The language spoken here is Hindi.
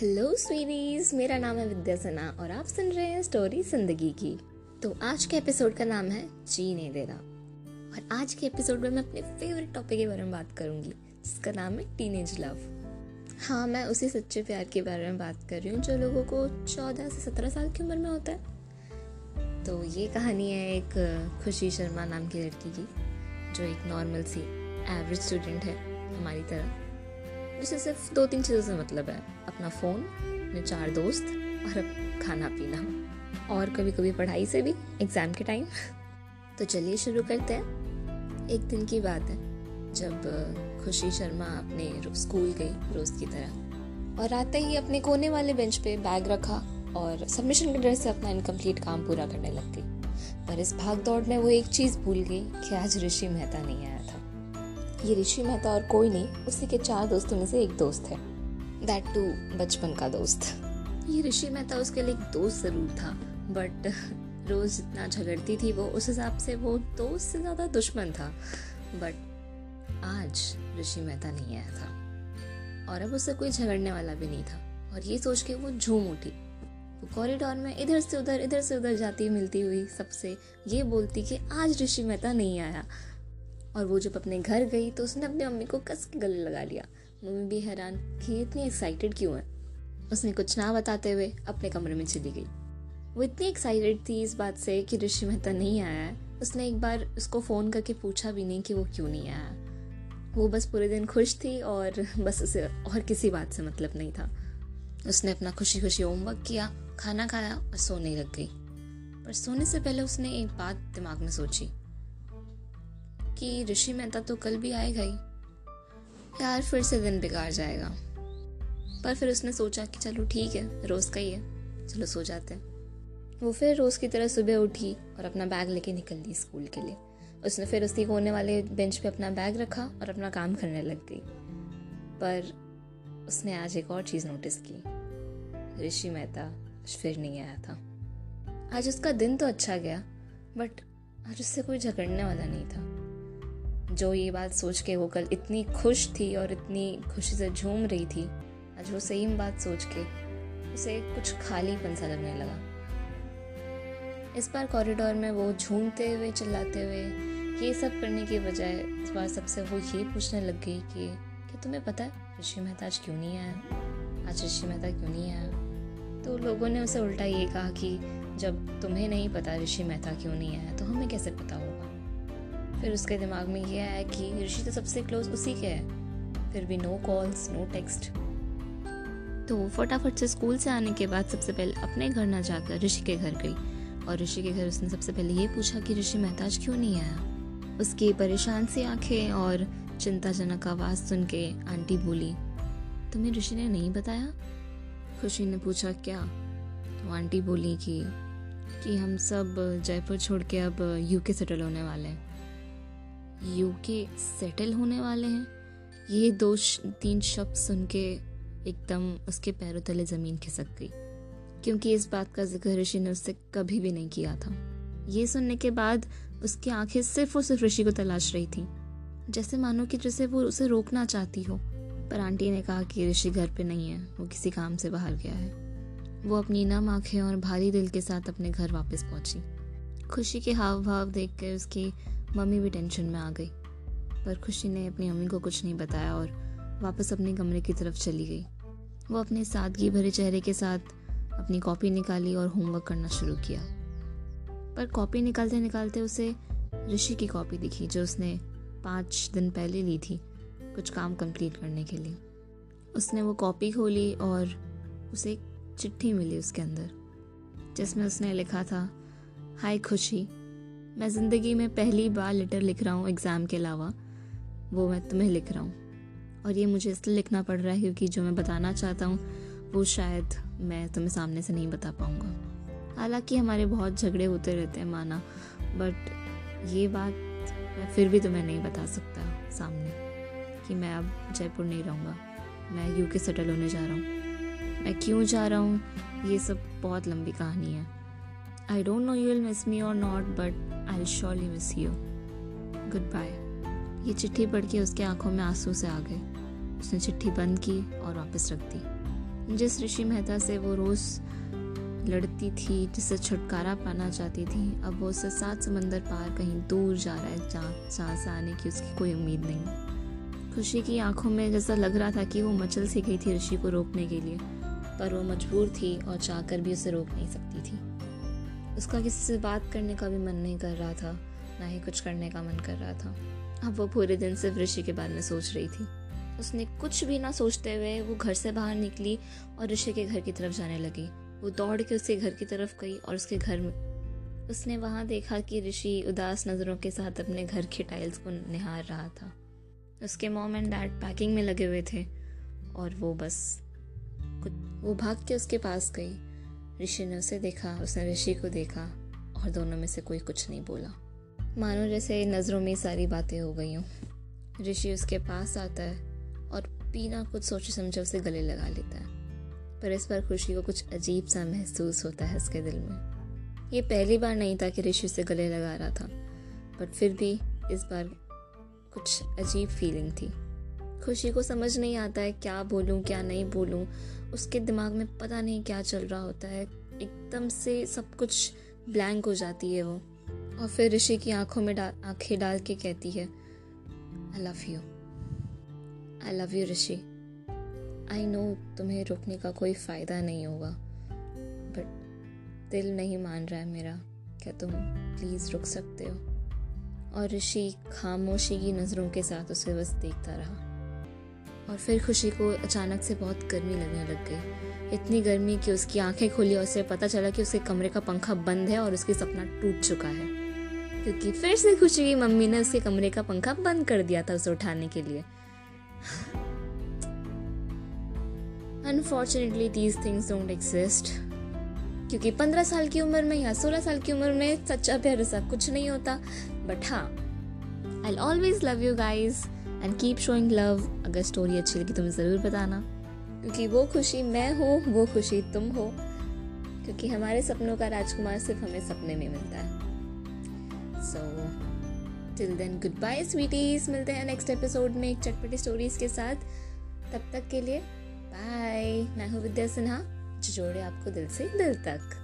हेलो स्वीटीज मेरा नाम है विद्या सना और आप सुन रहे हैं स्टोरी ज़िंदगी की। तो आज के एपिसोड का नाम है जीने देना। और आज के एपिसोड में मैं अपने फेवरेट टॉपिक के बारे में बात करूँगी, जिसका नाम है टीनेज लव हाँ मैं उसी सच्चे प्यार के बारे में बात कर रही हूँ, जो लोगों को चौदह से सत्रह साल की उम्र में होता है। तो ये कहानी है एक खुशी शर्मा नाम की लड़की की, जो एक नॉर्मल सी एवरेज स्टूडेंट है, हमारी तरह। जिसे सिर्फ़ दो तीन चीज़ों से मतलब है। अपना फ़ोन, अपने चार दोस्त और अब खाना पीना। और कभी कभी पढ़ाई से भी एग्ज़ाम के टाइम तो चलिए शुरू करते हैं। एक दिन की बात है, जब खुशी शर्मा अपने स्कूल गई रोज़ की तरह। और आते ही अपने कोने वाले बेंच पे बैग रखा और सबमिशन के डर से अपना इनकम्प्लीट काम पूरा करने लग गई। पर इस भाग दौड़ में वो एक चीज़ भूल गई कि आज ऋषि मेहता नहीं आया था। ये ऋषि मेहता और कोई नहीं, उसी के चार दोस्तों में से एक दोस्त है। दैट टू बचपन का दोस्त। ये ऋषि मेहता उसके लिए एक दोस्त ज़रूर था बट रोज़ जितना झगड़ती थी वो, उस हिसाब से वो दोस्त से ज़्यादा दुश्मन था। बट आज ऋषि मेहता नहीं आया था। और अब उससे कोई झगड़ने वाला भी नहीं था। और ये सोच के वो झूम उठी। वो कॉरिडोर में इधर से उधर, इधर से उधर जाती मिलती हुई सबसे ये बोलती कि आज ऋषि मेहता नहीं आया। और वो जब अपने घर गई तो उसने अपनी मम्मी को कस के गले लगा लिया। मम्मी भी हैरान कि इतनी एक्साइटेड क्यों है? उसने कुछ ना बताते हुए अपने कमरे में चली गई। वो इतनी एक्साइटेड थी इस बात से कि ऋषि मेहता नहीं आया है। उसने एक बार उसको फ़ोन करके पूछा भी नहीं कि वो क्यों नहीं आया। वो बस पूरे दिन खुश थी और बस उसे और किसी बात से मतलब नहीं था। उसने अपना खुशी खुशी होमवर्क किया, खाना खाया और सोने लग गई। पर सोने से पहले उसने एक बात दिमाग में सोची। कि ऋषि मेहता तो कल भी आएगा ही। यार फिर से दिन बिगाड़ जाएगा। पर फिर उसने सोचा कि चलो ठीक है, रोज़ का ही है। चलो सो जाते हैं। वो फिर रोज़ की तरह सुबह उठी और अपना बैग लेके निकल ली स्कूल के लिए। उसने फिर उसी कोने वाले बेंच पे अपना बैग रखा और अपना काम करने लग गई। पर उसने आज एक और चीज़ नोटिस की। ऋषि मेहता फिर नहीं आया था। आज उसका दिन तो अच्छा गया, बट आज उससे कोई झगड़ने वाला नहीं था। जो ये बात सोच के वो कल इतनी खुश थी और इतनी खुशी से झूम रही थी, आज वो सेम बात सोच के उसे कुछ खालीपन सा लगने लगा। इस बार कॉरिडोर में वो झूमते हुए, चिल्लाते हुए, ये सब करने की बजाय इस बार सबसे वो ये पूछने लग गई कि क्या तुम्हें पता है, ऋषि मेहता आज क्यों नहीं आया? आज ऋषि मेहता क्यों नहीं आया? तो लोगों ने उसे उल्टा ये कहा कि, जब तुम्हें नहीं पता ऋषि मेहता क्यों नहीं आया तो हमें कैसे पता होगा फिर उसके दिमाग में ये आया कि ऋषि तो सबसे क्लोज उसी के है। फिर भी नो कॉल्स नो टेक्स्ट तो फटाफट से स्कूल से आने के बाद सबसे पहले अपने घर ना जाकर ऋषि के घर गई। और ऋषि के घर उसने सबसे पहले ये पूछा कि ऋषि, मेहताज क्यों नहीं आया? उसकी परेशान सी आँखें और चिंताजनक आवाज़ सुन के आंटी बोली, तुम्हें ऋषि ने नहीं बताया? खुशी ने पूछा, क्या? तो आंटी बोली कि कि हम सब जयपुर छोड़ के अब यूके सेटल होने वाले हैं। यूके सेटल होने वाले हैं। ये दो तीन शब्द सुन के एकदम उसके पैरों तले ज़मीन खिसक गई। क्योंकि इस बात का ज़िक्र ऋषि ने उससे कभी भी नहीं किया था। ये सुनने के बाद उसकी आँखें सिर्फ़ और सिर्फ़ ऋषि को तलाश रही थी। जैसे मानो कि जैसे वो उसे रोकना चाहती हो। पर आंटी ने कहा कि ऋषि घर पे नहीं है, वो किसी काम से बाहर गया है। वो अपनी नम आँखें और भारी दिल के साथ अपने घर वापस पहुँची। खुशी के हाव भाव देख कर उसकी मम्मी भी टेंशन में आ गई। पर खुशी ने अपनी मम्मी को कुछ नहीं बताया और वापस अपने कमरे की तरफ़ चली गई। वो अपने सादगी भरे चेहरे के साथ अपनी कॉपी निकाली और होमवर्क करना शुरू किया। पर कॉपी निकालते निकालते उसे ऋषि की कॉपी दिखी, जो उसने पाँच दिन पहले ली थी कुछ काम कंप्लीट करने के लिए। उसने वो कॉपी खोली और उसे एक चिट्ठी मिली उसके अंदर, जिसमें उसने लिखा था, हाय खुशी मैं ज़िंदगी में पहली बार लेटर लिख रहा हूँ एग्ज़ाम के अलावा। वो मैं तुम्हें लिख रहा हूँ। और ये मुझे इसलिए लिखना पड़ रहा है क्योंकि जो मैं बताना चाहता हूँ, वो शायद मैं तुम्हें सामने से नहीं बता पाऊँगा। हालाँकि हमारे बहुत झगड़े होते रहते हैं, माना बट ये बात मैं फिर भी तुम्हें नहीं बता सकता सामने कि मैं अब जयपुर नहीं रहूँगा। मैं यू के सेटल होने जा रहा हूँ। मैं क्यों जा रहा हूँ? ये सब बहुत लंबी कहानी है। I don't know you will miss me और not but I surely miss you goodbye ये चिट्ठी पढ़ के उसके आँखों में आँसू से आ गए। उसने चिट्ठी बंद की और वापस रख दी। जिस ऋषि मेहता से वो रोज़ लड़ती थी, जिससे छुटकारा पाना चाहती थी, अब वो उससे सात समंदर पार कहीं दूर जा रहा है, जहाँ जहाँ से आने की उसकी कोई उम्मीद नहीं। खुशी की आँखों में जैसा लग रहा था कि वो मचल सी गई थी ऋषि को रोकने के लिए, पर वो मजबूर थी और चाहकर भी उसे रोक नहीं सकती थी। उसका किसी से बात करने का भी मन नहीं कर रहा था, ना ही कुछ करने का मन कर रहा था। अब वो पूरे दिन सिर्फ़ ऋषि के बारे में सोच रही थी। उसने कुछ भी ना सोचते हुए वो घर से बाहर निकली और ऋषि के घर की तरफ़ जाने लगी। वो दौड़ के उसके घर की तरफ़ गई और उसके घर में उसने वहाँ देखा कि ऋषि उदास नज़रों के साथ अपने घर के टाइल्स को निहार रहा था। उसके मॉम एंड डैड पैकिंग में लगे हुए थे और वो बस कुछ वो भाग के उसके पास गई। ऋषि ने उसे देखा, उसने ऋषि को देखा और दोनों में से कोई कुछ नहीं बोला। मानो जैसे नज़रों में सारी बातें हो गई हों। ऋषि उसके पास आता है और बिना कुछ सोचे समझे उसे गले लगा लेता है। पर इस बार खुशी को कुछ अजीब सा महसूस होता है उसके दिल में। ये पहली बार नहीं था कि ऋषि से गले लगा रहा था बट फिर भी इस बार कुछ अजीब फीलिंग थी। खुशी को समझ नहीं आता है क्या बोलूँ, क्या नहीं बोलूँ। उसके दिमाग में पता नहीं क्या चल रहा होता है। एकदम से सब कुछ ब्लैंक हो जाती है वो। और फिर ऋषि की आँखों में डाल, आँखें डाल के कहती है I love you I love you Rishi. I know तुम्हें रुकने का कोई फ़ायदा नहीं होगा बट दिल नहीं मान रहा है मेरा क्या तुम प्लीज़ रुक सकते हो? और ऋषि खामोशी की नज़रों के साथ उसे बस देखता रहा। और फिर खुशी को अचानक से बहुत गर्मी लगने लग गई। इतनी गर्मी कि उसकी आँखें खुली और उसे पता चला कि उसके कमरे का पंखा बंद है और उसकी सपना टूट चुका है। क्योंकि फिर से खुशी की मम्मी ने उसके कमरे का पंखा बंद कर दिया था उसे उठाने के लिए। Unfortunately these things don't exist क्योंकि पंद्रह साल की उम्र में या सोलह साल की उम्र में सच्चा प्यार ऐसा कुछ नहीं होता। बट हाँ I always love you guys and keep showing love अगर स्टोरी अच्छी लगी तो ज़रूर बताना। क्योंकि वो खुशी मैं हूँ, वो खुशी तुम हो। क्योंकि हमारे सपनों का राजकुमार सिर्फ़ हमें सपने में मिलता है। So till then goodbye sweeties मिलते हैं नेक्स्ट एपिसोड में एक चटपटी स्टोरीज के साथ। तब तक के लिए बाय मैं हूँ विद्या सिन्हा। जोड़े आपको दिल से दिल तक।